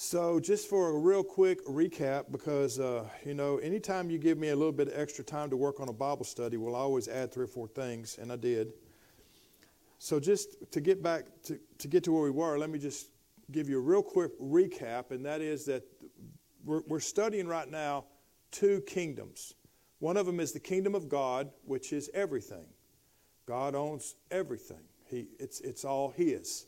So, just for a real quick recap, because, uh, you know, anytime you give me a little bit of extra time to work on a Bible study, we'll always add three or four things, and I did. So, just to get back to, to get to where we were, let me just give you a real quick recap, and that is that we're, we're studying right now two kingdoms. One of them is the kingdom of God, which is everything. God owns everything. He, it's, it's all His.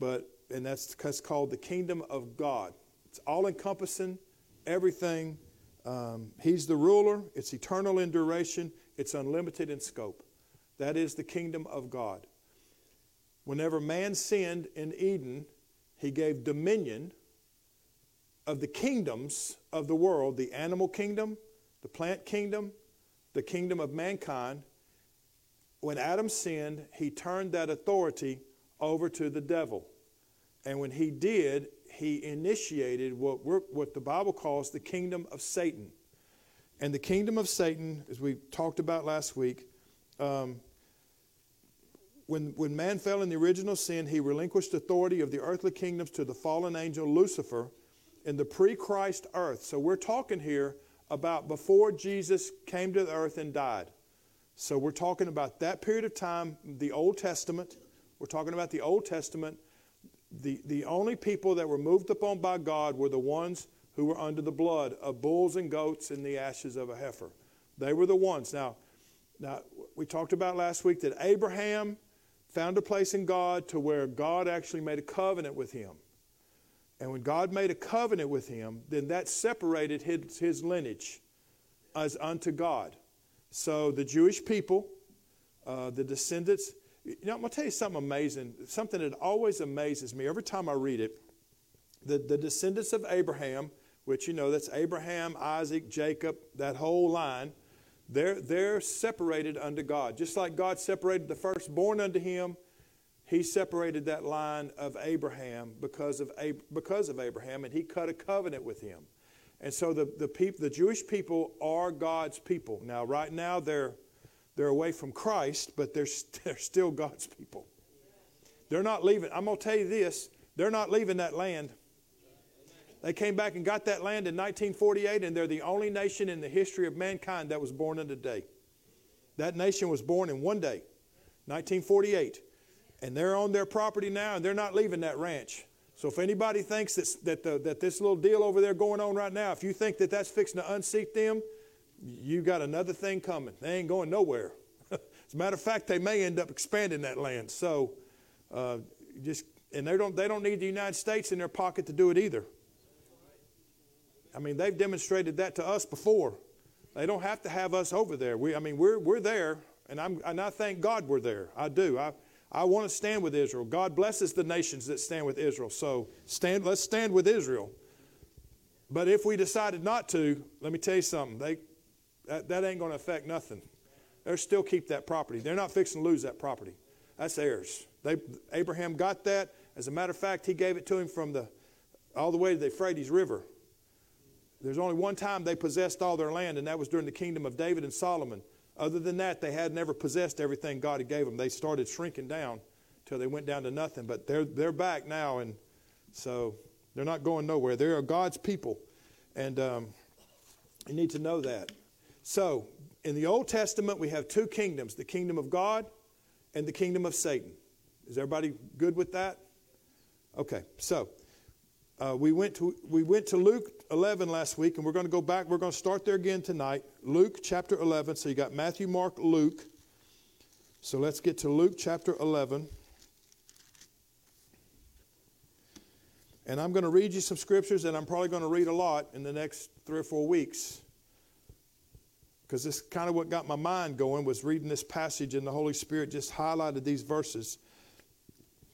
But and that's, that's called the kingdom of God. It's all encompassing, everything. Um, he's the ruler, it's eternal in duration, it's unlimited in scope. That is the kingdom of God. Whenever man sinned in Eden, he gave dominion of the kingdoms of the world the animal kingdom, the plant kingdom, the kingdom of mankind. When Adam sinned, he turned that authority over to the devil. And when he did, he initiated what, what the Bible calls the kingdom of Satan. And the kingdom of Satan, as we talked about last week, um, when, when man fell in the original sin, he relinquished authority of the earthly kingdoms to the fallen angel Lucifer in the pre Christ earth. So we're talking here about before Jesus came to the earth and died. So we're talking about that period of time, the Old Testament. We're talking about the Old Testament the, the only people that were moved upon by God were the ones who were under the blood of bulls and goats and the ashes of a heifer. They were the ones. Now, now we talked about last week that Abraham found a place in God to where God actually made a covenant with him. And when God made a covenant with him, then that separated his, his lineage as unto God. So the Jewish people, uh, the descendants, you know, I'm going to tell you something amazing, something that always amazes me every time I read it. The, the descendants of Abraham, which you know, that's Abraham, Isaac, Jacob, that whole line, they're, they're separated unto God. Just like God separated the firstborn unto him, he separated that line of Abraham because of, because of Abraham, and he cut a covenant with him. And so the, the, peop, the Jewish people are God's people. Now, right now, they're they're away from Christ, but they're, they're still God's people. They're not leaving. I'm going to tell you this they're not leaving that land. They came back and got that land in 1948, and they're the only nation in the history of mankind that was born in a day. That nation was born in one day, 1948. And they're on their property now, and they're not leaving that ranch. So if anybody thinks that, that, the, that this little deal over there going on right now, if you think that that's fixing to unseat them, you got another thing coming. They ain't going nowhere. As a matter of fact, they may end up expanding that land. So, uh, just and they don't they don't need the United States in their pocket to do it either. I mean, they've demonstrated that to us before. They don't have to have us over there. We, I mean, we're we're there, and I'm and I thank God we're there. I do. I I want to stand with Israel. God blesses the nations that stand with Israel. So stand. Let's stand with Israel. But if we decided not to, let me tell you something. They that, that ain't going to affect nothing. They'll still keep that property. They're not fixing to lose that property. That's theirs. They, Abraham got that. As a matter of fact, he gave it to him from the all the way to the Euphrates River. There's only one time they possessed all their land, and that was during the kingdom of David and Solomon. Other than that, they had never possessed everything God had gave them. They started shrinking down until they went down to nothing. But they're they're back now, and so they're not going nowhere. They are God's people, and um, you need to know that. So, in the Old Testament, we have two kingdoms the kingdom of God and the kingdom of Satan. Is everybody good with that? Okay, so uh, we, went to, we went to Luke 11 last week, and we're going to go back. We're going to start there again tonight. Luke chapter 11. So you got Matthew, Mark, Luke. So let's get to Luke chapter 11. And I'm going to read you some scriptures, and I'm probably going to read a lot in the next three or four weeks because this kind of what got my mind going was reading this passage and the Holy Spirit just highlighted these verses.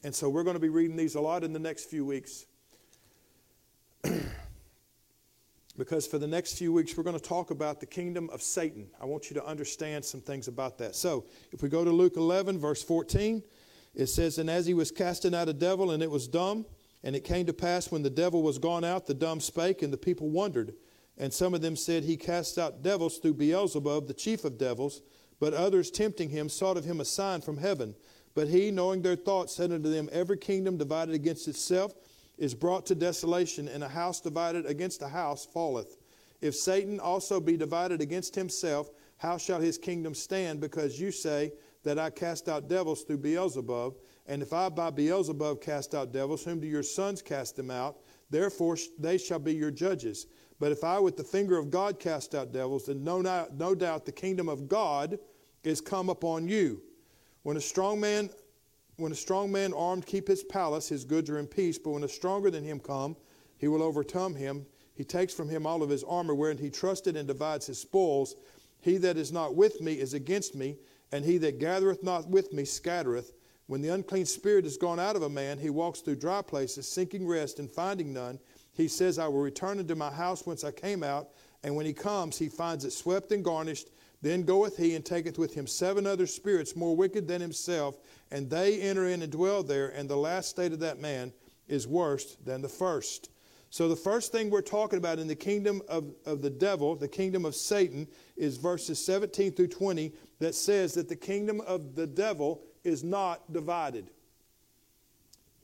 And so we're going to be reading these a lot in the next few weeks. because for the next few weeks, we're going to talk about the kingdom of Satan. I want you to understand some things about that. So if we go to Luke 11, verse 14, it says, And as he was casting out a devil, and it was dumb, and it came to pass when the devil was gone out, the dumb spake, and the people wondered. And some of them said, He cast out devils through Beelzebub, the chief of devils. But others, tempting him, sought of him a sign from heaven. But he, knowing their thoughts, said unto them, Every kingdom divided against itself is brought to desolation, and a house divided against a house falleth. If Satan also be divided against himself, how shall his kingdom stand? Because you say that I cast out devils through Beelzebub. And if I by Beelzebub cast out devils, whom do your sons cast them out? Therefore they shall be your judges. But if I with the finger of God cast out devils, then no, no doubt the kingdom of God is come upon you. When a strong man when a strong man armed keep his palace, his goods are in peace. But when a stronger than him come, he will overcome him. He takes from him all of his armor, wherein he trusted, and divides his spoils. He that is not with me is against me, and he that gathereth not with me scattereth. When the unclean spirit is gone out of a man, he walks through dry places, seeking rest and finding none. He says, I will return into my house whence I came out. And when he comes, he finds it swept and garnished. Then goeth he and taketh with him seven other spirits more wicked than himself, and they enter in and dwell there, and the last state of that man is worse than the first. So, the first thing we're talking about in the kingdom of, of the devil, the kingdom of Satan, is verses 17 through 20 that says that the kingdom of the devil is not divided.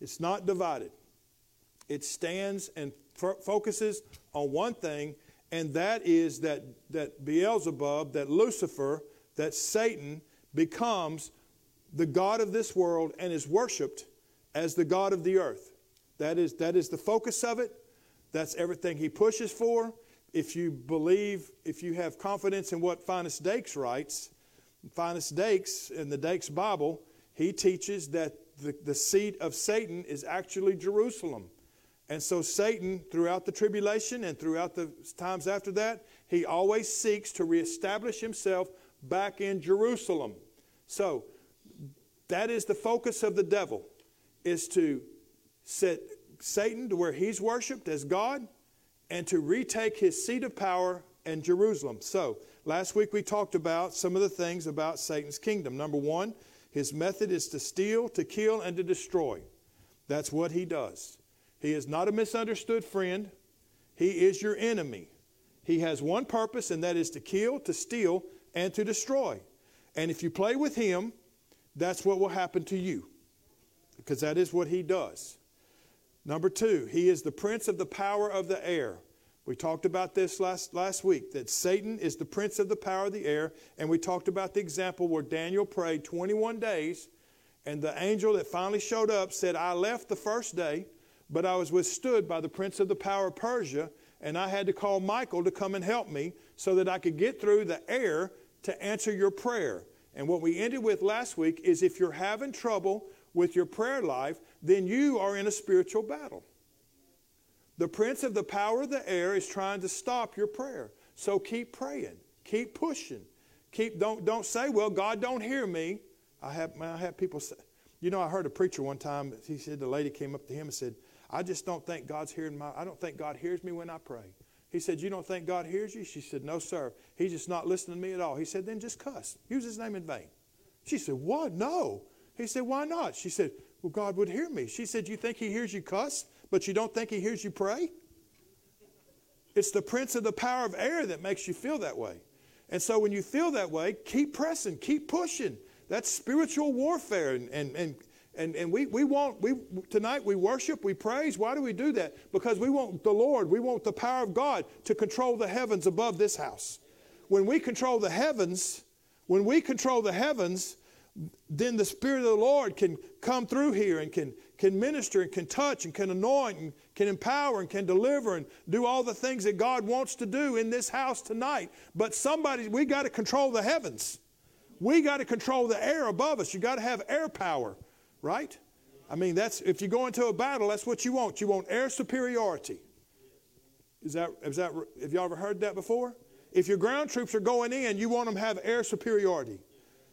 It's not divided. It stands and focuses on one thing, and that is that, that Beelzebub, that Lucifer, that Satan becomes the God of this world and is worshiped as the God of the earth. That is, that is the focus of it. That's everything he pushes for. If you believe, if you have confidence in what Finis Dakes writes, Finis Dakes in the Dakes Bible, he teaches that the, the seat of Satan is actually Jerusalem. And so, Satan, throughout the tribulation and throughout the times after that, he always seeks to reestablish himself back in Jerusalem. So, that is the focus of the devil, is to set Satan to where he's worshiped as God and to retake his seat of power in Jerusalem. So, last week we talked about some of the things about Satan's kingdom. Number one, his method is to steal, to kill, and to destroy. That's what he does. He is not a misunderstood friend, he is your enemy. He has one purpose, and that is to kill, to steal, and to destroy. And if you play with him, that's what will happen to you, because that is what he does. Number two, he is the prince of the power of the air. We talked about this last, last week that Satan is the prince of the power of the air, and we talked about the example where Daniel prayed 21 days, and the angel that finally showed up said, I left the first day, but I was withstood by the prince of the power of Persia, and I had to call Michael to come and help me so that I could get through the air to answer your prayer. And what we ended with last week is if you're having trouble with your prayer life, then you are in a spiritual battle. The prince of the power of the air is trying to stop your prayer. So keep praying, keep pushing. Keep, don't, don't say, well, God don't hear me. I have, I have people say, you know, I heard a preacher one time, he said the lady came up to him and said, I just don't think God's hearing my, I don't think God hears me when I pray. He said, You don't think God hears you? She said, No, sir. He's just not listening to me at all. He said, Then just cuss. Use his name in vain. She said, What? No. He said, Why not? She said, Well, God would hear me. She said, You think he hears you cuss, but you don't think he hears you pray? It's the prince of the power of air that makes you feel that way. And so when you feel that way, keep pressing, keep pushing. That's spiritual warfare. And, and, and and, and we, we want, we, tonight we worship, we praise. Why do we do that? Because we want the Lord, we want the power of God to control the heavens above this house. When we control the heavens, when we control the heavens, then the Spirit of the Lord can come through here and can, can minister and can touch and can anoint and can empower and can deliver and do all the things that God wants to do in this house tonight. But somebody, we got to control the heavens. We got to control the air above us. You got to have air power right? I mean, that's if you go into a battle, that's what you want. You want air superiority. Is that, is that, have y'all ever heard that before? If your ground troops are going in, you want them to have air superiority.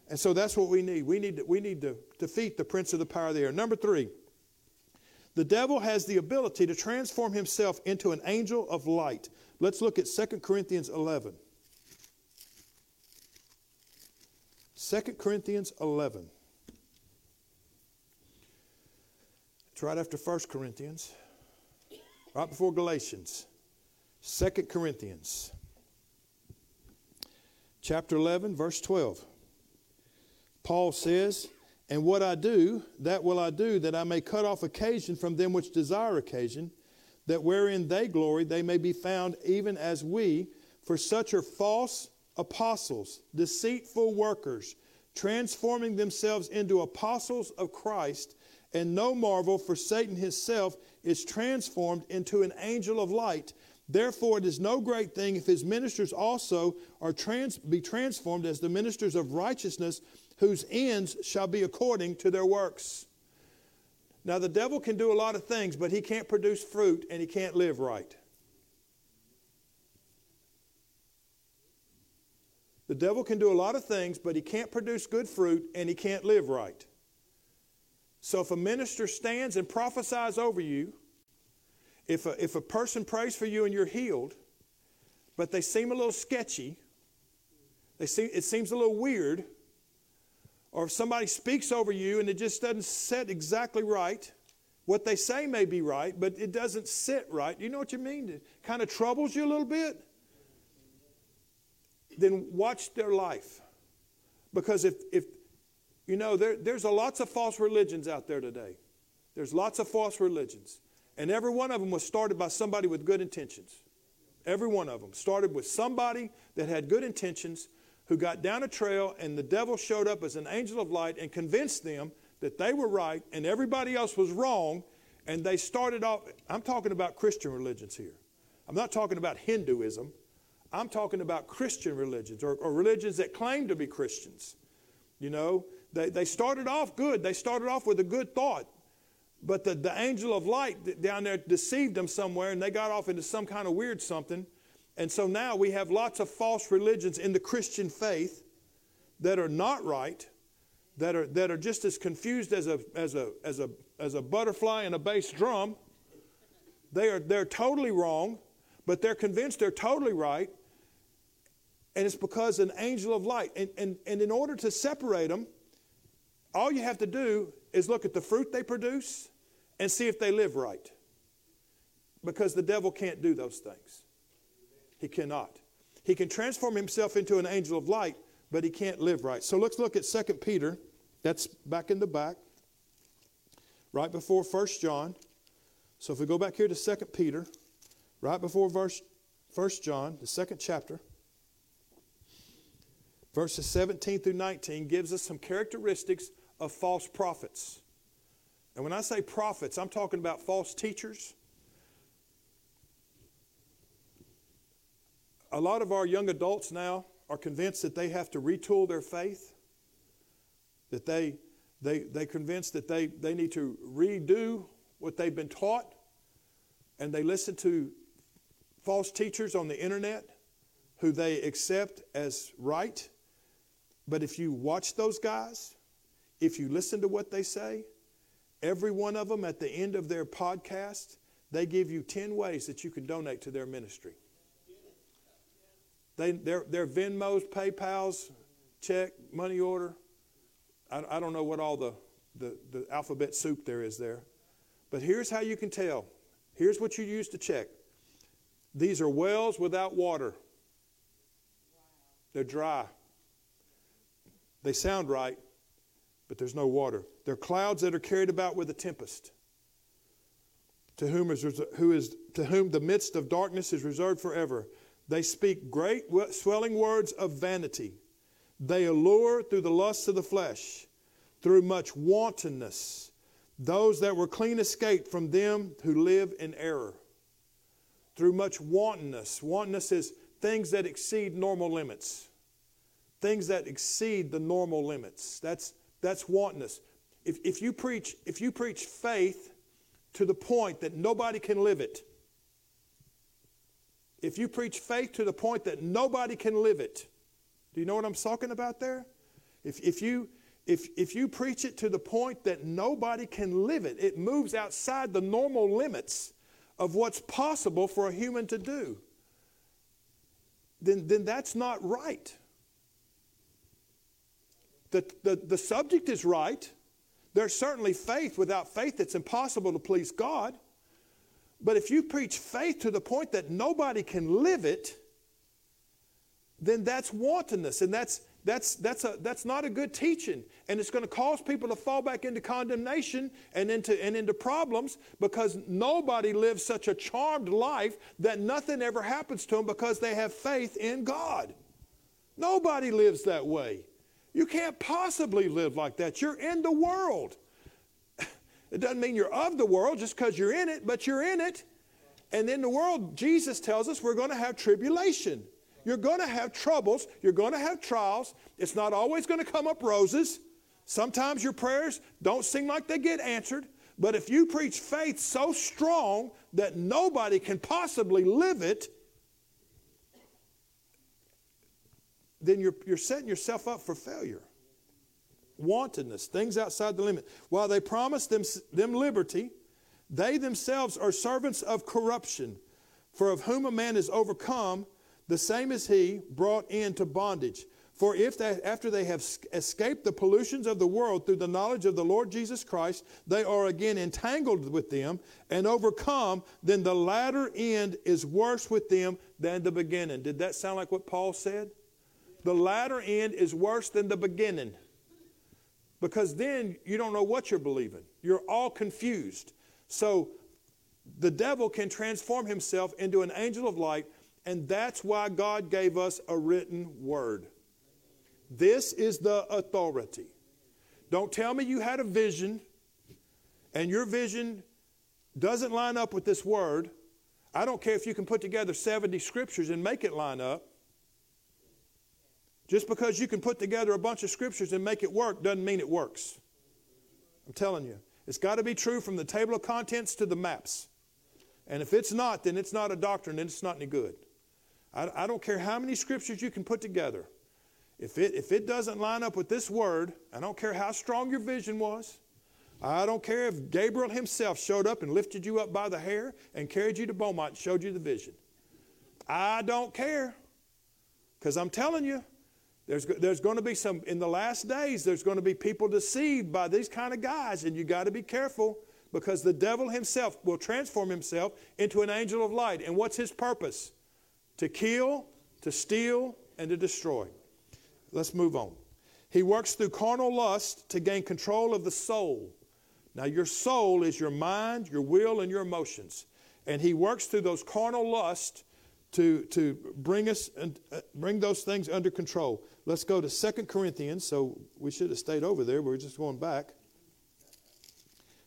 And so that's what we need. We need to, we need to defeat the prince of the power of the air. Number three, the devil has the ability to transform himself into an angel of light. Let's look at 2 Corinthians 11. 2 Corinthians 11. It's right after 1 Corinthians, right before Galatians. 2 Corinthians, chapter 11, verse 12. Paul says, And what I do, that will I do, that I may cut off occasion from them which desire occasion, that wherein they glory, they may be found even as we. For such are false apostles, deceitful workers, transforming themselves into apostles of Christ. And no marvel, for Satan himself is transformed into an angel of light. Therefore, it is no great thing if his ministers also are trans- be transformed as the ministers of righteousness whose ends shall be according to their works. Now, the devil can do a lot of things, but he can't produce fruit and he can't live right. The devil can do a lot of things, but he can't produce good fruit and he can't live right. So, if a minister stands and prophesies over you, if a, if a person prays for you and you're healed, but they seem a little sketchy, they seem, it seems a little weird, or if somebody speaks over you and it just doesn't set exactly right, what they say may be right, but it doesn't sit right. You know what you mean? It kind of troubles you a little bit. Then watch their life. Because if, if you know, there, there's a lots of false religions out there today. There's lots of false religions. And every one of them was started by somebody with good intentions. Every one of them started with somebody that had good intentions who got down a trail and the devil showed up as an angel of light and convinced them that they were right and everybody else was wrong. And they started off, I'm talking about Christian religions here. I'm not talking about Hinduism. I'm talking about Christian religions or, or religions that claim to be Christians. You know, they, they started off good. They started off with a good thought. But the, the angel of light down there deceived them somewhere and they got off into some kind of weird something and so now we have lots of false religions in the Christian faith that are not right, that are, that are just as confused as a, as, a, as, a, as a butterfly and a bass drum. They are, they're totally wrong, but they're convinced they're totally right. And it's because an angel of light. And, and, and in order to separate them, all you have to do is look at the fruit they produce and see if they live right. Because the devil can't do those things. He cannot. He can transform himself into an angel of light, but he can't live right. So let's look at 2 Peter. That's back in the back, right before 1 John. So if we go back here to 2 Peter, right before verse 1 John, the second chapter, verses 17 through 19 gives us some characteristics of false prophets. And when I say prophets, I'm talking about false teachers, a lot of our young adults now are convinced that they have to retool their faith, that they, they, they convinced that they, they need to redo what they've been taught, and they listen to false teachers on the internet who they accept as right. But if you watch those guys, if you listen to what they say, every one of them at the end of their podcast, they give you 10 ways that you can donate to their ministry. They, their, their Venmos, PayPals, check, money order. I, I don't know what all the, the, the alphabet soup there is there. But here's how you can tell. Here's what you use to check. These are wells without water. They're dry. They sound right, but there's no water. They're clouds that are carried about with a tempest. To whom is, who is to whom the midst of darkness is reserved forever. They speak great swelling words of vanity. They allure through the lusts of the flesh, through much wantonness. Those that were clean escaped from them who live in error. Through much wantonness. Wantonness is things that exceed normal limits. Things that exceed the normal limits. That's, that's wantonness. If, if, you preach, if you preach faith to the point that nobody can live it, if you preach faith to the point that nobody can live it, do you know what I'm talking about there? If, if, you, if, if you preach it to the point that nobody can live it, it moves outside the normal limits of what's possible for a human to do, then, then that's not right. The, the, the subject is right. There's certainly faith. Without faith, it's impossible to please God. But if you preach faith to the point that nobody can live it, then that's wantonness and that's that's, that's, a, that's not a good teaching. And it's going to cause people to fall back into condemnation and into, and into problems because nobody lives such a charmed life that nothing ever happens to them because they have faith in God. Nobody lives that way. You can't possibly live like that. You're in the world. It doesn't mean you're of the world just because you're in it, but you're in it. And in the world, Jesus tells us we're going to have tribulation. You're going to have troubles. You're going to have trials. It's not always going to come up roses. Sometimes your prayers don't seem like they get answered. But if you preach faith so strong that nobody can possibly live it, then you're, you're setting yourself up for failure. Wantonness, things outside the limit. While they promise them, them liberty, they themselves are servants of corruption. For of whom a man is overcome, the same as he brought into bondage. For if they, after they have escaped the pollutions of the world through the knowledge of the Lord Jesus Christ, they are again entangled with them and overcome, then the latter end is worse with them than the beginning. Did that sound like what Paul said? The latter end is worse than the beginning. Because then you don't know what you're believing. You're all confused. So the devil can transform himself into an angel of light and that's why God gave us a written word. This is the authority. Don't tell me you had a vision and your vision doesn't line up with this word. I don't care if you can put together 70 scriptures and make it line up. Just because you can put together a bunch of scriptures and make it work doesn't mean it works. I'm telling you. It's got to be true from the table of contents to the maps. And if it's not, then it's not a doctrine and it's not any good. I, I don't care how many scriptures you can put together. If it, if it doesn't line up with this word, I don't care how strong your vision was. I don't care if Gabriel himself showed up and lifted you up by the hair and carried you to Beaumont and showed you the vision. I don't care. Because I'm telling you, there's, there's going to be some, in the last days, there's going to be people deceived by these kind of guys, and you got to be careful because the devil himself will transform himself into an angel of light. And what's his purpose? to kill, to steal, and to destroy. Let's move on. He works through carnal lust to gain control of the soul. Now, your soul is your mind, your will, and your emotions. And he works through those carnal lusts to, to bring us and uh, bring those things under control. Let's go to Second Corinthians. So we should have stayed over there. We're just going back.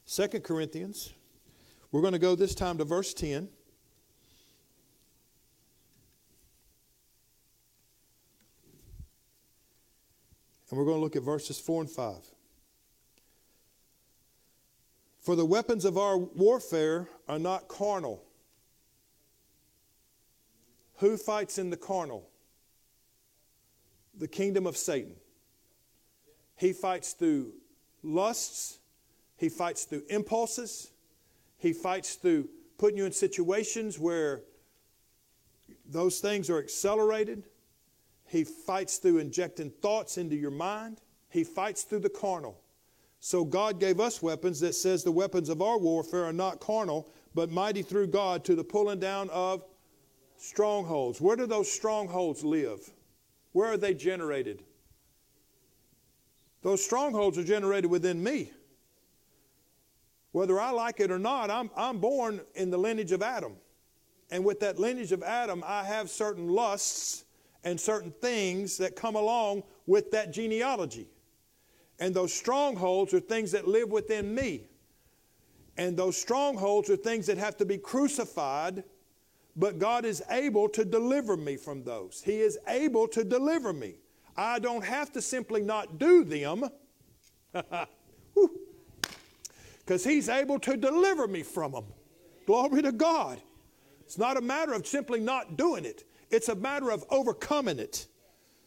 Second Corinthians. We're going to go this time to verse 10. And we're going to look at verses 4 and 5. For the weapons of our warfare are not carnal. Who fights in the carnal? The kingdom of Satan. He fights through lusts, he fights through impulses, he fights through putting you in situations where those things are accelerated. He fights through injecting thoughts into your mind. He fights through the carnal. So God gave us weapons that says the weapons of our warfare are not carnal, but mighty through God to the pulling down of strongholds. Where do those strongholds live? Where are they generated? Those strongholds are generated within me. Whether I like it or not, I'm, I'm born in the lineage of Adam. And with that lineage of Adam, I have certain lusts and certain things that come along with that genealogy. And those strongholds are things that live within me. And those strongholds are things that have to be crucified, but God is able to deliver me from those. He is able to deliver me. I don't have to simply not do them, because He's able to deliver me from them. Glory to God. It's not a matter of simply not doing it. It's a matter of overcoming it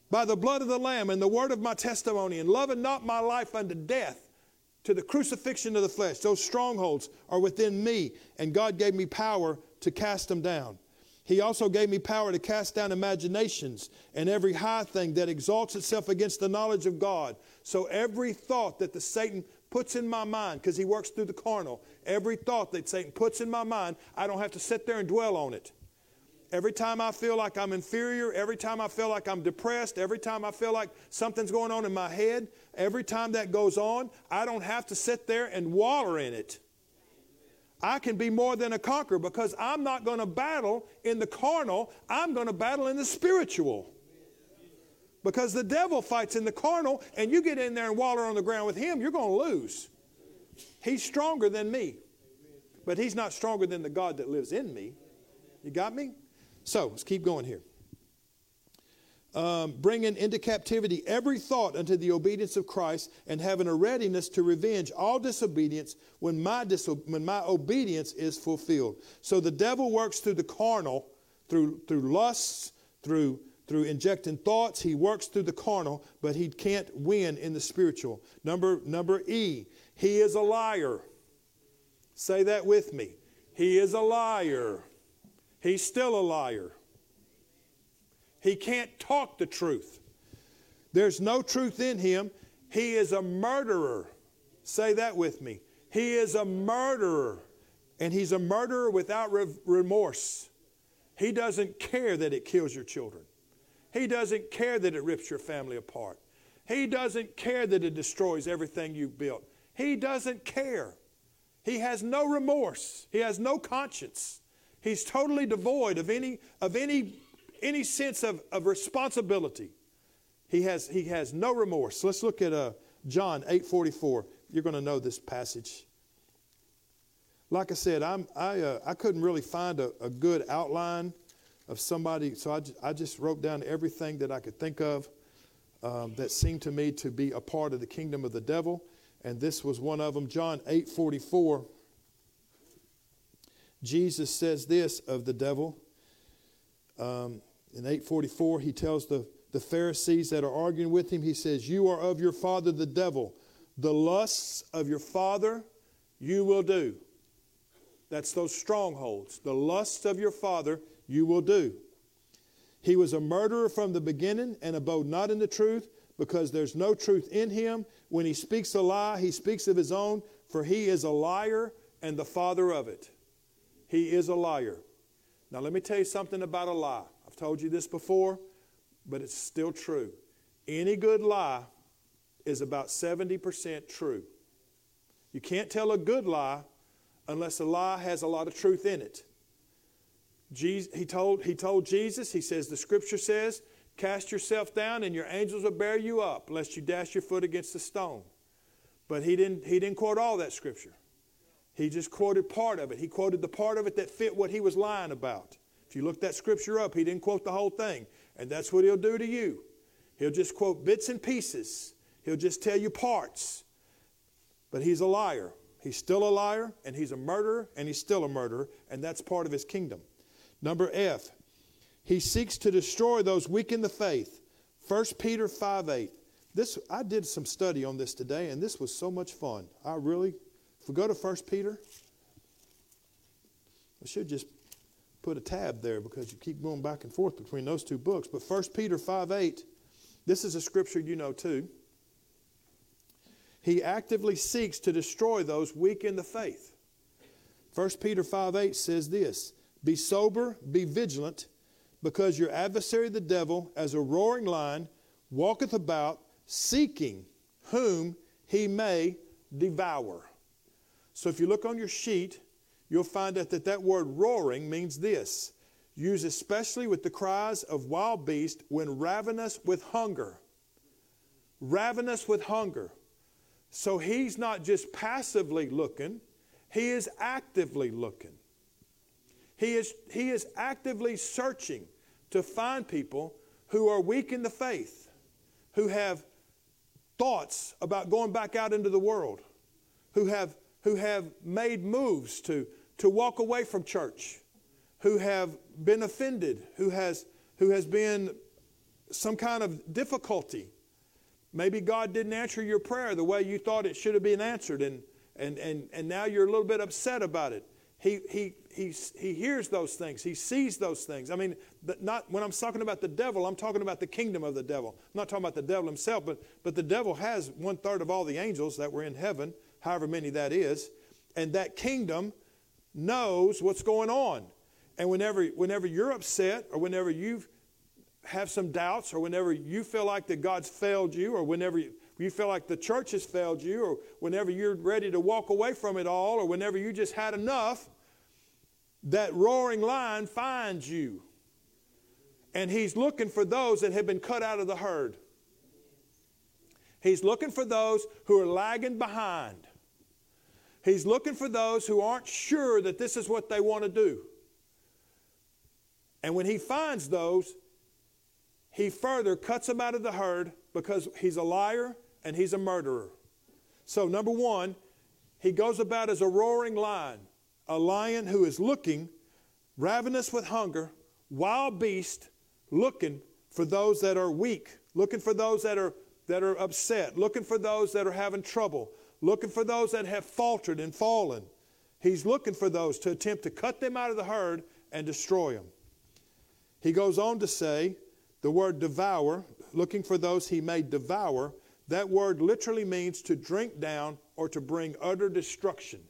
by the blood of the Lamb and the word of my testimony and loving not my life unto death to the crucifixion of the flesh. Those strongholds are within me, and God gave me power to cast them down. He also gave me power to cast down imaginations and every high thing that exalts itself against the knowledge of God. So every thought that the Satan puts in my mind, because he works through the carnal, every thought that Satan puts in my mind, I don't have to sit there and dwell on it. Every time I feel like I'm inferior, every time I feel like I'm depressed, every time I feel like something's going on in my head, every time that goes on, I don't have to sit there and waller in it. I can be more than a conqueror because I'm not going to battle in the carnal, I'm going to battle in the spiritual. Because the devil fights in the carnal, and you get in there and waller on the ground with him, you're going to lose. He's stronger than me, but he's not stronger than the God that lives in me. You got me? So let's keep going here. Um, bringing into captivity every thought unto the obedience of Christ, and having a readiness to revenge all disobedience when my, diso- when my obedience is fulfilled. So the devil works through the carnal, through, through lusts, through, through injecting thoughts. He works through the carnal, but he can't win in the spiritual. Number, number E, he is a liar. Say that with me. He is a liar. He's still a liar. He can't talk the truth. There's no truth in him. He is a murderer. Say that with me. He is a murderer. And he's a murderer without remorse. He doesn't care that it kills your children. He doesn't care that it rips your family apart. He doesn't care that it destroys everything you've built. He doesn't care. He has no remorse. He has no conscience. He's totally devoid of any, of any, any sense of, of responsibility. He has, he has no remorse. Let's look at uh, John 8.44. You're going to know this passage. Like I said, I'm, I, uh, I couldn't really find a, a good outline of somebody, so I, I just wrote down everything that I could think of um, that seemed to me to be a part of the kingdom of the devil, and this was one of them. John 8.44 Jesus says this of the devil. Um, in 844, he tells the, the Pharisees that are arguing with him, he says, You are of your father the devil. The lusts of your father you will do. That's those strongholds. The lusts of your father you will do. He was a murderer from the beginning and abode not in the truth because there's no truth in him. When he speaks a lie, he speaks of his own, for he is a liar and the father of it. He is a liar. Now, let me tell you something about a lie. Told you this before, but it's still true. Any good lie is about 70% true. You can't tell a good lie unless a lie has a lot of truth in it. Jesus, he, told, he told Jesus, he says, the scripture says, cast yourself down and your angels will bear you up, lest you dash your foot against a stone. But he didn't, he didn't quote all that scripture. He just quoted part of it. He quoted the part of it that fit what he was lying about. If you look that scripture up, he didn't quote the whole thing. And that's what he'll do to you. He'll just quote bits and pieces, he'll just tell you parts. But he's a liar. He's still a liar, and he's a murderer, and he's still a murderer, and that's part of his kingdom. Number F, he seeks to destroy those weak in the faith. 1 Peter 5 8. This, I did some study on this today, and this was so much fun. I really if we go to 1 Peter, I should just put a tab there because you keep going back and forth between those two books. But 1 Peter 5 8, this is a scripture you know too. He actively seeks to destroy those weak in the faith. 1 Peter 5 8 says this Be sober, be vigilant, because your adversary the devil, as a roaring lion, walketh about, seeking whom he may devour. So if you look on your sheet, you'll find out that that word roaring means this used especially with the cries of wild beasts when ravenous with hunger. Ravenous with hunger. So he's not just passively looking, he is actively looking. He is, he is actively searching to find people who are weak in the faith, who have thoughts about going back out into the world, who have who have made moves to, to walk away from church, who have been offended, who has, who has been some kind of difficulty. Maybe God didn't answer your prayer the way you thought it should have been answered, and, and, and, and now you're a little bit upset about it. He, he, he, he hears those things. He sees those things. I mean, not, when I'm talking about the devil, I'm talking about the kingdom of the devil. I'm not talking about the devil himself, but, but the devil has one third of all the angels that were in heaven however many that is, and that kingdom knows what's going on. And whenever, whenever you're upset or whenever you have some doubts or whenever you feel like that God's failed you or whenever you, you feel like the church has failed you or whenever you're ready to walk away from it all or whenever you just had enough, that roaring lion finds you. And he's looking for those that have been cut out of the herd. He's looking for those who are lagging behind. He's looking for those who aren't sure that this is what they want to do. And when he finds those, he further cuts them out of the herd because he's a liar and he's a murderer. So, number one, he goes about as a roaring lion, a lion who is looking, ravenous with hunger, wild beast, looking for those that are weak, looking for those that are, that are upset, looking for those that are having trouble, looking for those that have faltered and fallen. He's looking for those to attempt to cut them out of the herd and destroy them. He goes on to say the word devour, looking for those he may devour, that word literally means to drink down or to bring utter destruction.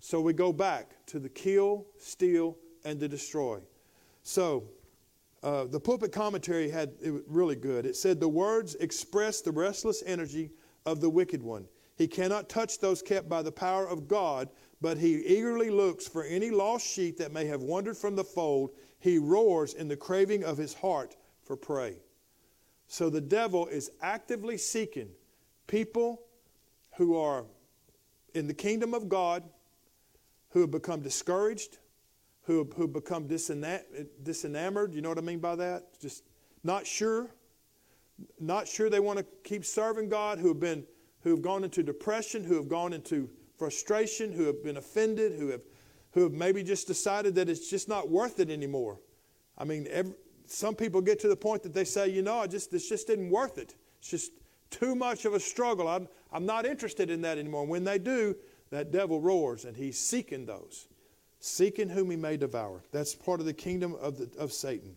So we go back to the kill, steal, and to destroy. So uh, the pulpit commentary had it was really good. It said the words express the restless energy of the wicked one. He cannot touch those kept by the power of God, but he eagerly looks for any lost sheep that may have wandered from the fold. He roars in the craving of his heart for prey. So the devil is actively seeking people who are in the kingdom of God, who have become discouraged, who have, who have become disenamored. You know what I mean by that? Just not sure, not sure they want to keep serving God, who have been who have gone into depression, who have gone into frustration, who have been offended, who have, who have maybe just decided that it's just not worth it anymore. I mean, every, some people get to the point that they say, you know, I just, this just isn't worth it. It's just too much of a struggle. I'm, I'm not interested in that anymore. And When they do, that devil roars and he's seeking those, seeking whom he may devour. That's part of the kingdom of, the, of Satan.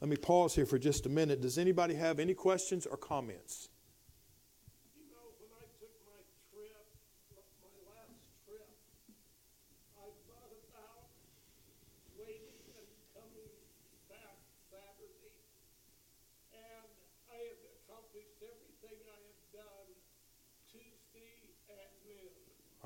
Let me pause here for just a minute. Does anybody have any questions or comments? Uh-huh. And I told my daughter I'd help her move from uh, up to uh, Cleveland, Ohio. And I told her, I said, you know, I got to see your new house. Uh, I accomplished everything. I planted my younger brother. I watched my oldest grandson get married. Uh, a couple days apart, that'll tear your heart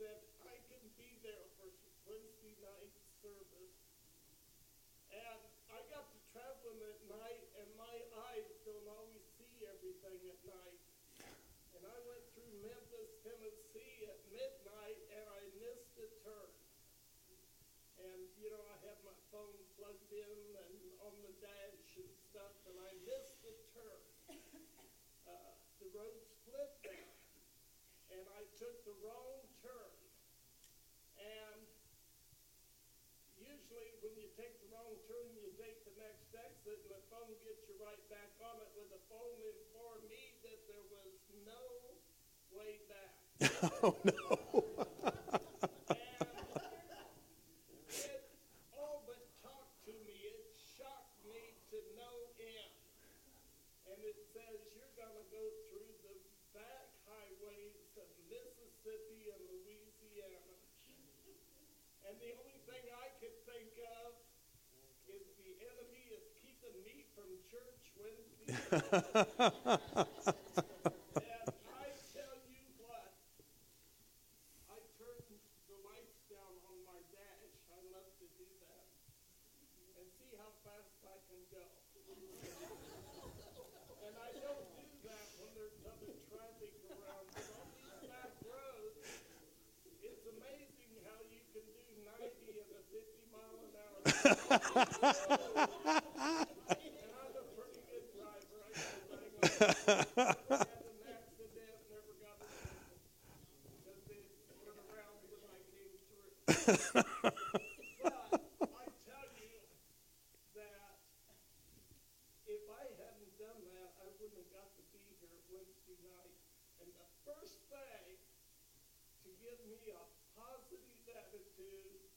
said, I can be there for Wednesday night service. And I got to traveling at night, and my eyes don't always see everything at night. And I went through Memphis, Tennessee at midnight, and I missed a turn. And, you know, I had my phone plugged in and on the dash and stuff, and I missed the turn. Uh, the road split there and I took the wrong turn. And usually when you take the wrong turn, you take the next exit, and the phone gets you right back on it. But the phone informed me that there was no way back. oh, no. And it all but talked to me. It shocked me to no end. And it says, you're gonna go through the back highways of Mississippi and Louisiana. And the only thing I church Wednesday. and I tell you what, I turned the lights down on my dash. I love to do that. And see how fast I can go. and I don't do that when there's other traffic around. But on these back roads, it's amazing how you can do 90 and a 50 mile an hour came through. but I tell you that if I hadn't done that, I wouldn't have got to be here Wednesday night. And the first thing to give me a positive attitude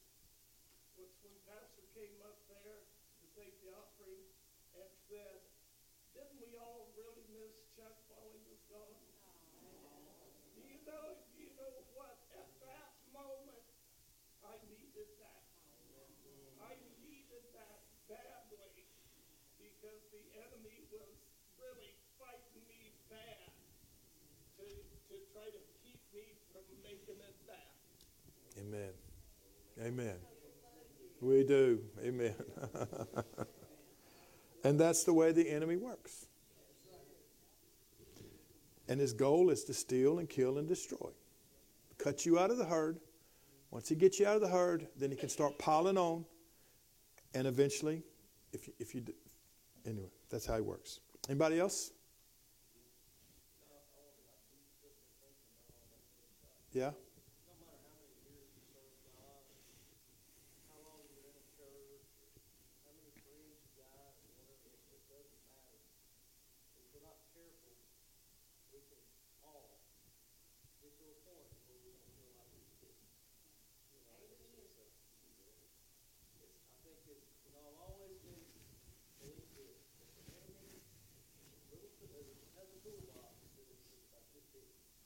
was when Pastor came up there to take the offering and said, didn't we all really miss Chuck while he was gone? Do you you know what? At that moment, I needed that. I needed that badly because the enemy was really fighting me bad to, to try to keep me from making. Amen. Amen. We do. Amen. and that's the way the enemy works. And his goal is to steal and kill and destroy. Cut you out of the herd. Once he gets you out of the herd, then he can start piling on. And eventually, if you, if you do, anyway, that's how he works. Anybody else? Yeah?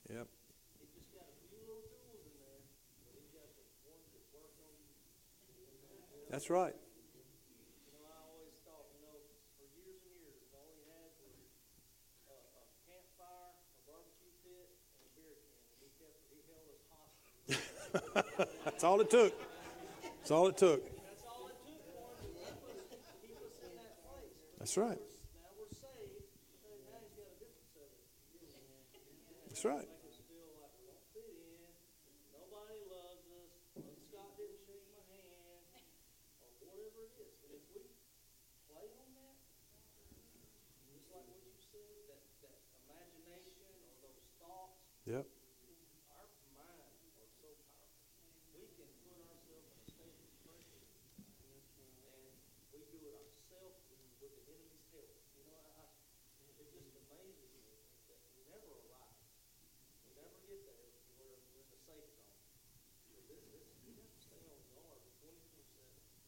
Yep. That's right. You know, I always thought, you know, for years and years, all he had was a, a campfire, a barbecue pit, and a beer can. And he kept, he held us hostage. That's all it took. That's all it took. That's all it took for him to keep us, keep us in that place. But That's right. now we're saved, so now he's got a different set of. That's right. Make us feel like we don't fit in, nobody loves us, Brother Scott didn't shake my hand, or whatever it is. And if we play on that, just like what you said, that, that imagination or those thoughts, Yep. our minds are so powerful. We can put ourselves in a state of depression, and we do it ourselves with the enemy's help. You know, I, I, it just amazes me that we never arrive. We never get there to where we're in the safe zone. So this, this, we have to stay on guard twenty-four seven. We do. Because if we don't, we will find ourselves like just what- exactly what you said. It it kind of eases us off. And it's not a sudden move. No. It's a, it eases us away. And eventually we find ourselves on the outside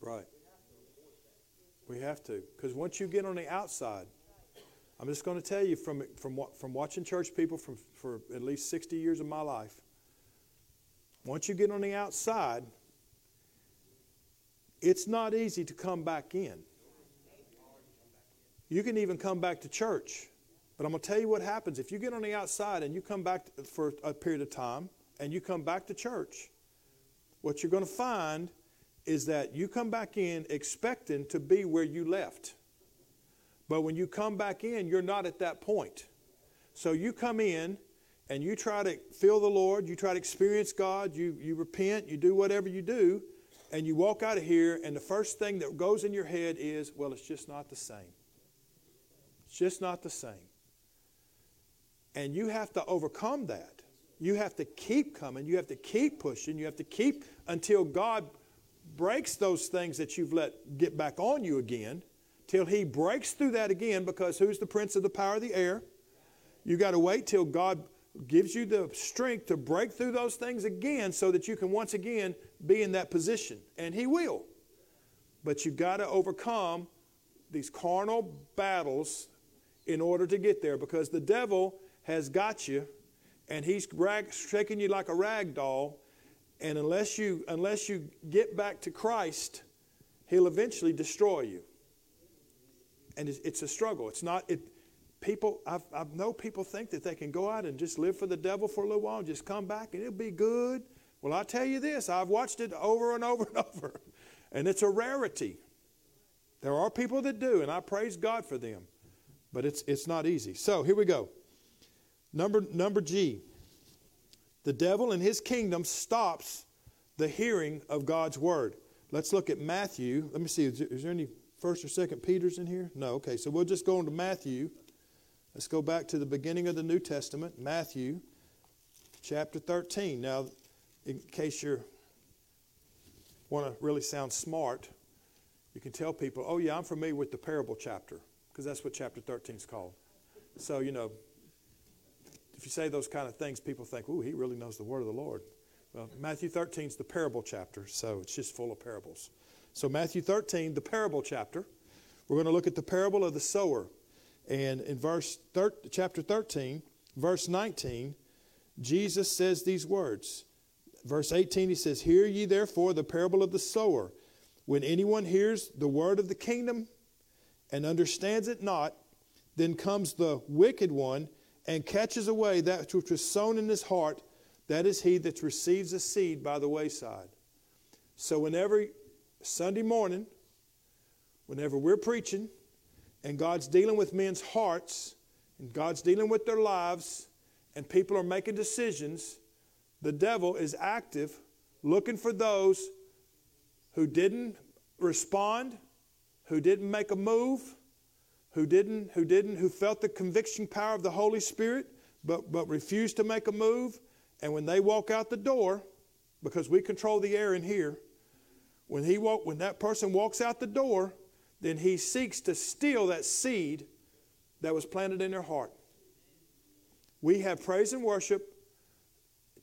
Right. We to avoid. We have to. Because once you get on the outside, I'm just going to tell you from, from, from watching church people from, for at least 60 years of my life, once you get on the outside, it's not easy to come back in. You can even come back to church. But I'm going to tell you what happens. If you get on the outside and you come back for a period of time and you come back to church, what you're going to find is that you come back in expecting to be where you left. But when you come back in, you're not at that point. So you come in and you try to feel the Lord, you try to experience God, you, you repent, you do whatever you do, and you walk out of here, and the first thing that goes in your head is, well, it's just not the same. It's just not the same. And you have to overcome that. You have to keep coming. You have to keep pushing. You have to keep until God breaks those things that you've let get back on you again, till He breaks through that again, because who's the prince of the power of the air? You got to wait till God gives you the strength to break through those things again so that you can once again be in that position. And He will. But you've got to overcome these carnal battles in order to get there because the devil has got you and he's rag, shaking you like a rag doll. And unless you, unless you get back to Christ, he'll eventually destroy you. And it's, it's a struggle. It's not, it, people, I've, I know people think that they can go out and just live for the devil for a little while and just come back and it'll be good. Well, I tell you this, I've watched it over and over and over, and it's a rarity. There are people that do, and I praise God for them, but it's, it's not easy. So here we go. Number, number G. The devil and his kingdom stops the hearing of God's word. Let's look at Matthew. Let me see, is there, is there any first or second Peters in here? No, okay, so we'll just go into Matthew. Let's go back to the beginning of the New Testament, Matthew chapter 13. Now, in case you want to really sound smart, you can tell people, oh, yeah, I'm familiar with the parable chapter, because that's what chapter 13 is called. So, you know, if you say those kind of things, people think, ooh, he really knows the word of the Lord. Well, Matthew 13 is the parable chapter, so it's just full of parables. So, Matthew 13, the parable chapter, we're going to look at the parable of the sower. And in verse thir- chapter 13, verse 19, Jesus says these words. Verse 18, he says, Hear ye therefore the parable of the sower. When anyone hears the word of the kingdom and understands it not, then comes the wicked one and catches away that which was sown in his heart. That is he that receives a seed by the wayside. So, whenever Sunday morning, whenever we're preaching and God's dealing with men's hearts and God's dealing with their lives and people are making decisions, the devil is active looking for those who didn't respond, who didn't make a move, who didn't, who didn't, who felt the conviction power of the Holy Spirit, but, but refused to make a move. And when they walk out the door, because we control the air in here, when, he walk, when that person walks out the door, then he seeks to steal that seed that was planted in their heart. We have praise and worship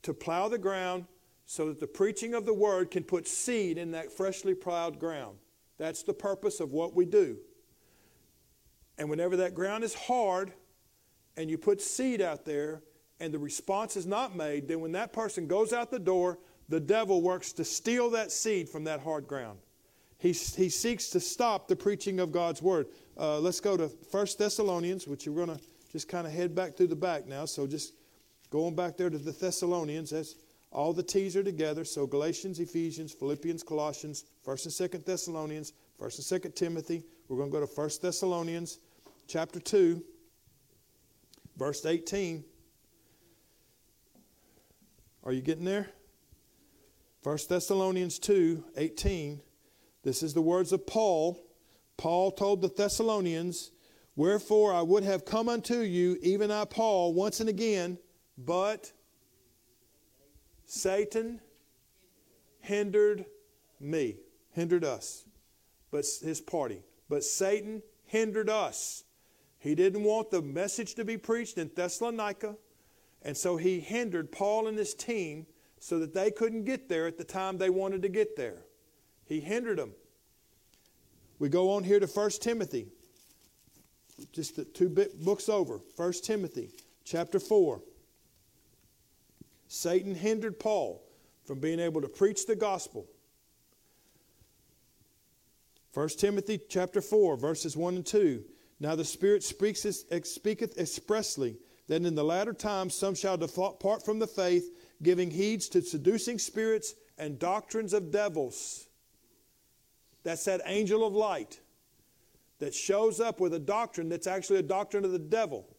to plow the ground so that the preaching of the word can put seed in that freshly plowed ground. That's the purpose of what we do. And whenever that ground is hard and you put seed out there and the response is not made, then when that person goes out the door, the devil works to steal that seed from that hard ground. He, he seeks to stop the preaching of God's word. Uh, let's go to 1 Thessalonians, which we're going to just kind of head back through the back now. So just going back there to the Thessalonians. That's all the T's are together. So Galatians, Ephesians, Philippians, Colossians, 1st and 2nd Thessalonians, 1st and 2nd Timothy. We're going to go to 1st Thessalonians chapter 2, verse 18. Are you getting there? 1 Thessalonians 2 18. This is the words of Paul. Paul told the Thessalonians, Wherefore I would have come unto you, even I, Paul, once and again, but Satan hindered me, hindered us, but his party. But Satan hindered us. He didn't want the message to be preached in Thessalonica, and so he hindered Paul and his team so that they couldn't get there at the time they wanted to get there. He hindered them. We go on here to 1 Timothy, just the two books over. 1 Timothy chapter 4. Satan hindered Paul from being able to preach the gospel. 1 Timothy chapter 4, verses 1 and 2. Now the Spirit speaks, speaketh expressly that in the latter times some shall depart from the faith, giving heeds to seducing spirits and doctrines of devils. That's that angel of light that shows up with a doctrine that's actually a doctrine of the devil.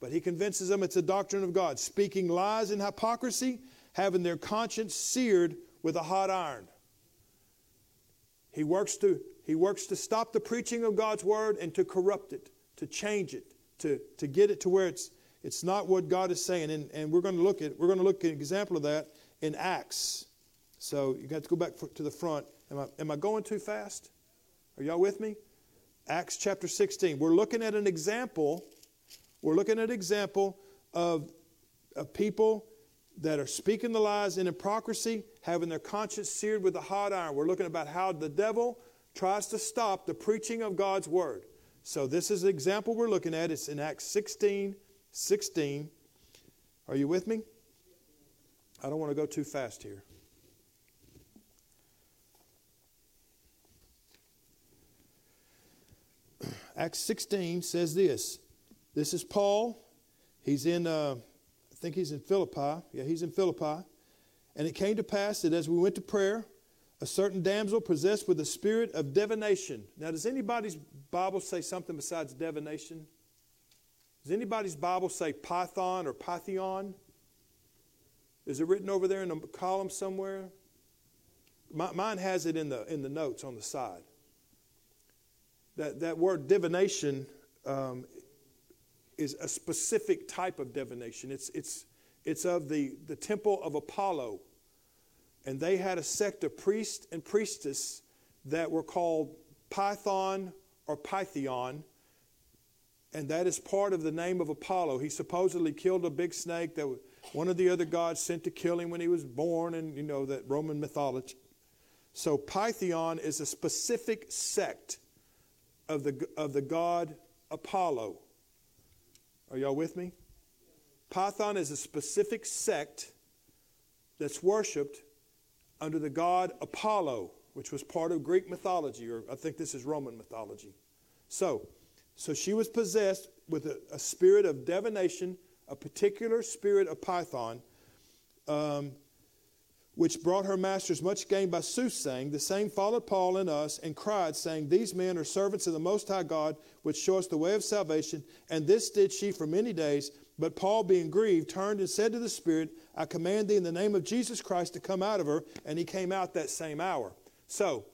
But he convinces them it's a doctrine of God, speaking lies and hypocrisy, having their conscience seared with a hot iron. He works to, he works to stop the preaching of God's word and to corrupt it, to change it, to, to get it to where it's, it's not what God is saying. And, and we're going to look at we're going to look at an example of that in Acts. So you got to go back to the front. Am I, am I going too fast? Are y'all with me? Acts chapter 16. We're looking at an example we're looking at an example of, of people that are speaking the lies in hypocrisy, having their conscience seared with a hot iron. We're looking about how the devil tries to stop the preaching of God's word. So this is the example we're looking at. It's in Acts 16, 16. Are you with me? I don't want to go too fast here. Acts 16 says this this is Paul. He's in, uh, I think he's in Philippi. Yeah, he's in Philippi. And it came to pass that as we went to prayer, a certain damsel possessed with the spirit of divination. Now, does anybody's Bible say something besides divination? Does anybody's Bible say python or python? Is it written over there in a column somewhere? My, mine has it in the, in the notes on the side. That, that word divination um, is a specific type of divination. It's, it's, it's of the, the temple of Apollo. And they had a sect of priests and priestess that were called Python or Pythian. And that is part of the name of Apollo. He supposedly killed a big snake that one of the other gods sent to kill him when he was born, and you know that Roman mythology. So Pythian is a specific sect of the, of the god Apollo. Are y'all with me? Python is a specific sect that's worshiped under the god Apollo, which was part of Greek mythology, or I think this is Roman mythology. So, so she was possessed with a, a spirit of divination, a particular spirit of Python, um, which brought her masters much gain by soothsaying. The same followed Paul and us and cried, saying, These men are servants of the Most High God, which show us the way of salvation. And this did she for many days. But Paul, being grieved, turned and said to the Spirit, I command thee in the name of Jesus Christ to come out of her. And he came out that same hour. So,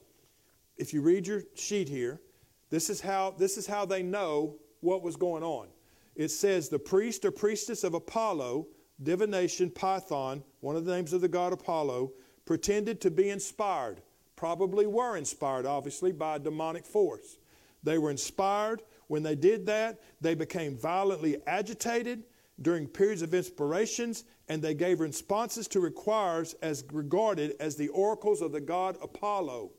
if you read your sheet here, this is how, this is how they know what was going on. It says, The priest or priestess of Apollo, divination, Python, one of the names of the god Apollo, pretended to be inspired. Probably were inspired, obviously, by a demonic force. They were inspired. When they did that, they became violently agitated during periods of inspirations, and they gave responses to requires as regarded as the oracles of the god Apollo.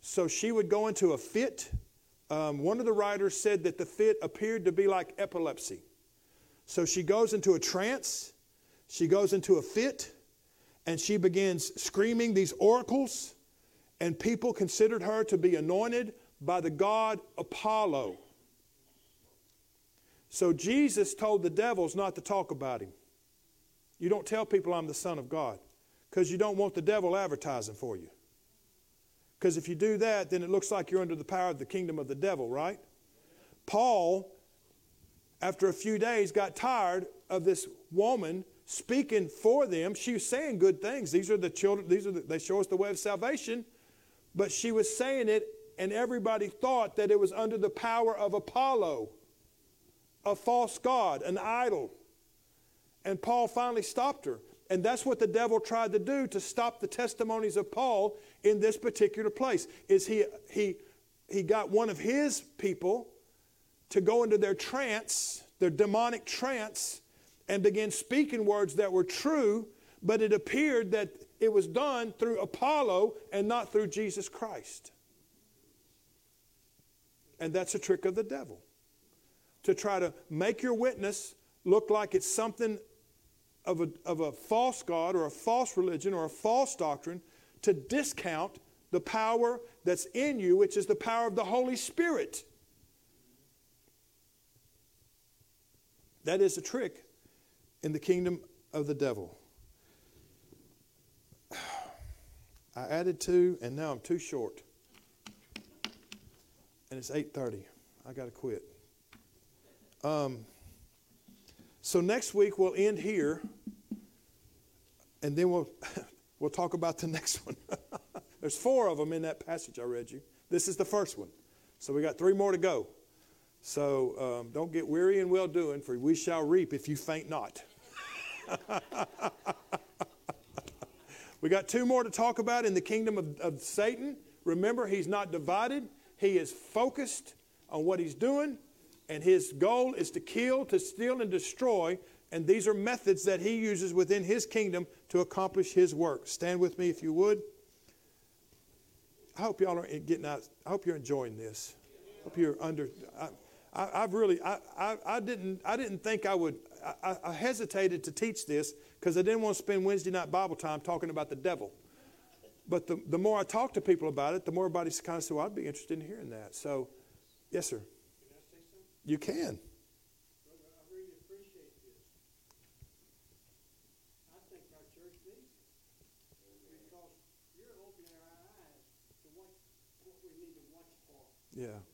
So she would go into a fit. Um, one of the writers said that the fit appeared to be like epilepsy. So she goes into a trance, she goes into a fit, and she begins screaming these oracles, and people considered her to be anointed by the god Apollo. So Jesus told the devils not to talk about him. You don't tell people I'm the Son of God because you don't want the devil advertising for you. Because if you do that, then it looks like you're under the power of the kingdom of the devil, right? Paul, after a few days, got tired of this woman speaking for them. She was saying good things. These are the children, these are the, they show us the way of salvation. But she was saying it, and everybody thought that it was under the power of Apollo a false god, an idol. And Paul finally stopped her. And that's what the devil tried to do to stop the testimonies of Paul in this particular place. Is he he he got one of his people to go into their trance, their demonic trance, and began speaking words that were true, but it appeared that it was done through Apollo and not through Jesus Christ. And that's a trick of the devil to try to make your witness look like it's something of a, of a false God or a false religion or a false doctrine to discount the power that's in you, which is the power of the Holy Spirit. That is a trick in the kingdom of the devil. I added two, and now I'm too short. And it's 8:30. I got to quit. Um, so next week we'll end here, and then we'll we'll talk about the next one. There's four of them in that passage I read you. This is the first one, so we got three more to go. So um, don't get weary in well doing, for we shall reap if you faint not. we got two more to talk about in the kingdom of, of Satan. Remember, he's not divided. He is focused on what he's doing and his goal is to kill, to steal, and destroy. And these are methods that he uses within his kingdom to accomplish his work. Stand with me if you would. I hope y'all are getting out. I hope you're enjoying this. I hope you're under. I, have really. I, I, I, didn't. I didn't think I would. I, I hesitated to teach this because I didn't want to spend Wednesday night Bible time talking about the devil. But the, the more I talk to people about it, the more everybody's kind of say, well, I'd be interested in hearing that. So, yes, sir. Can you can. Yeah.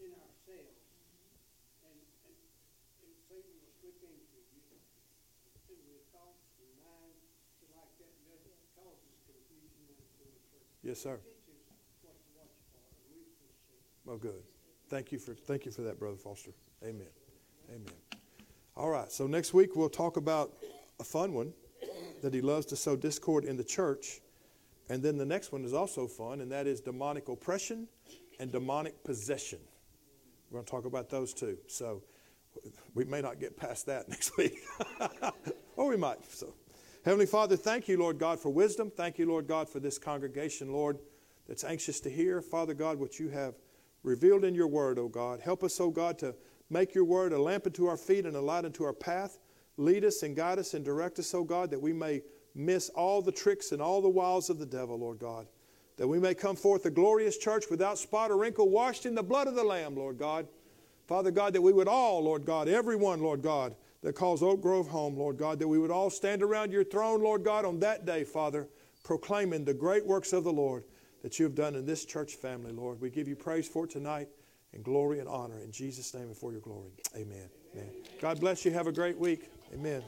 Appreciate sir. Well, good. Thank you for thank you for that, Brother Foster. Amen. Amen. All right. So next week we'll talk about a fun one that he loves to sow discord in the church, and then the next one is also fun, and that is demonic oppression and demonic possession. We're going to talk about those two. So we may not get past that next week, or we might. So, Heavenly Father, thank you, Lord God, for wisdom. Thank you, Lord God, for this congregation, Lord, that's anxious to hear, Father God, what you have revealed in your word, O God. Help us, O God, to make your word a lamp unto our feet and a light unto our path. Lead us and guide us and direct us, O God, that we may miss all the tricks and all the wiles of the devil, Lord God. That we may come forth a glorious church without spot or wrinkle, washed in the blood of the Lamb, Lord God. Father God, that we would all, Lord God, everyone, Lord God, that calls Oak Grove home, Lord God, that we would all stand around your throne, Lord God, on that day, Father, proclaiming the great works of the Lord that you have done in this church family, Lord. We give you praise for it tonight and glory and honor in Jesus' name and for your glory. Amen. Amen. God bless you. Have a great week. Amen.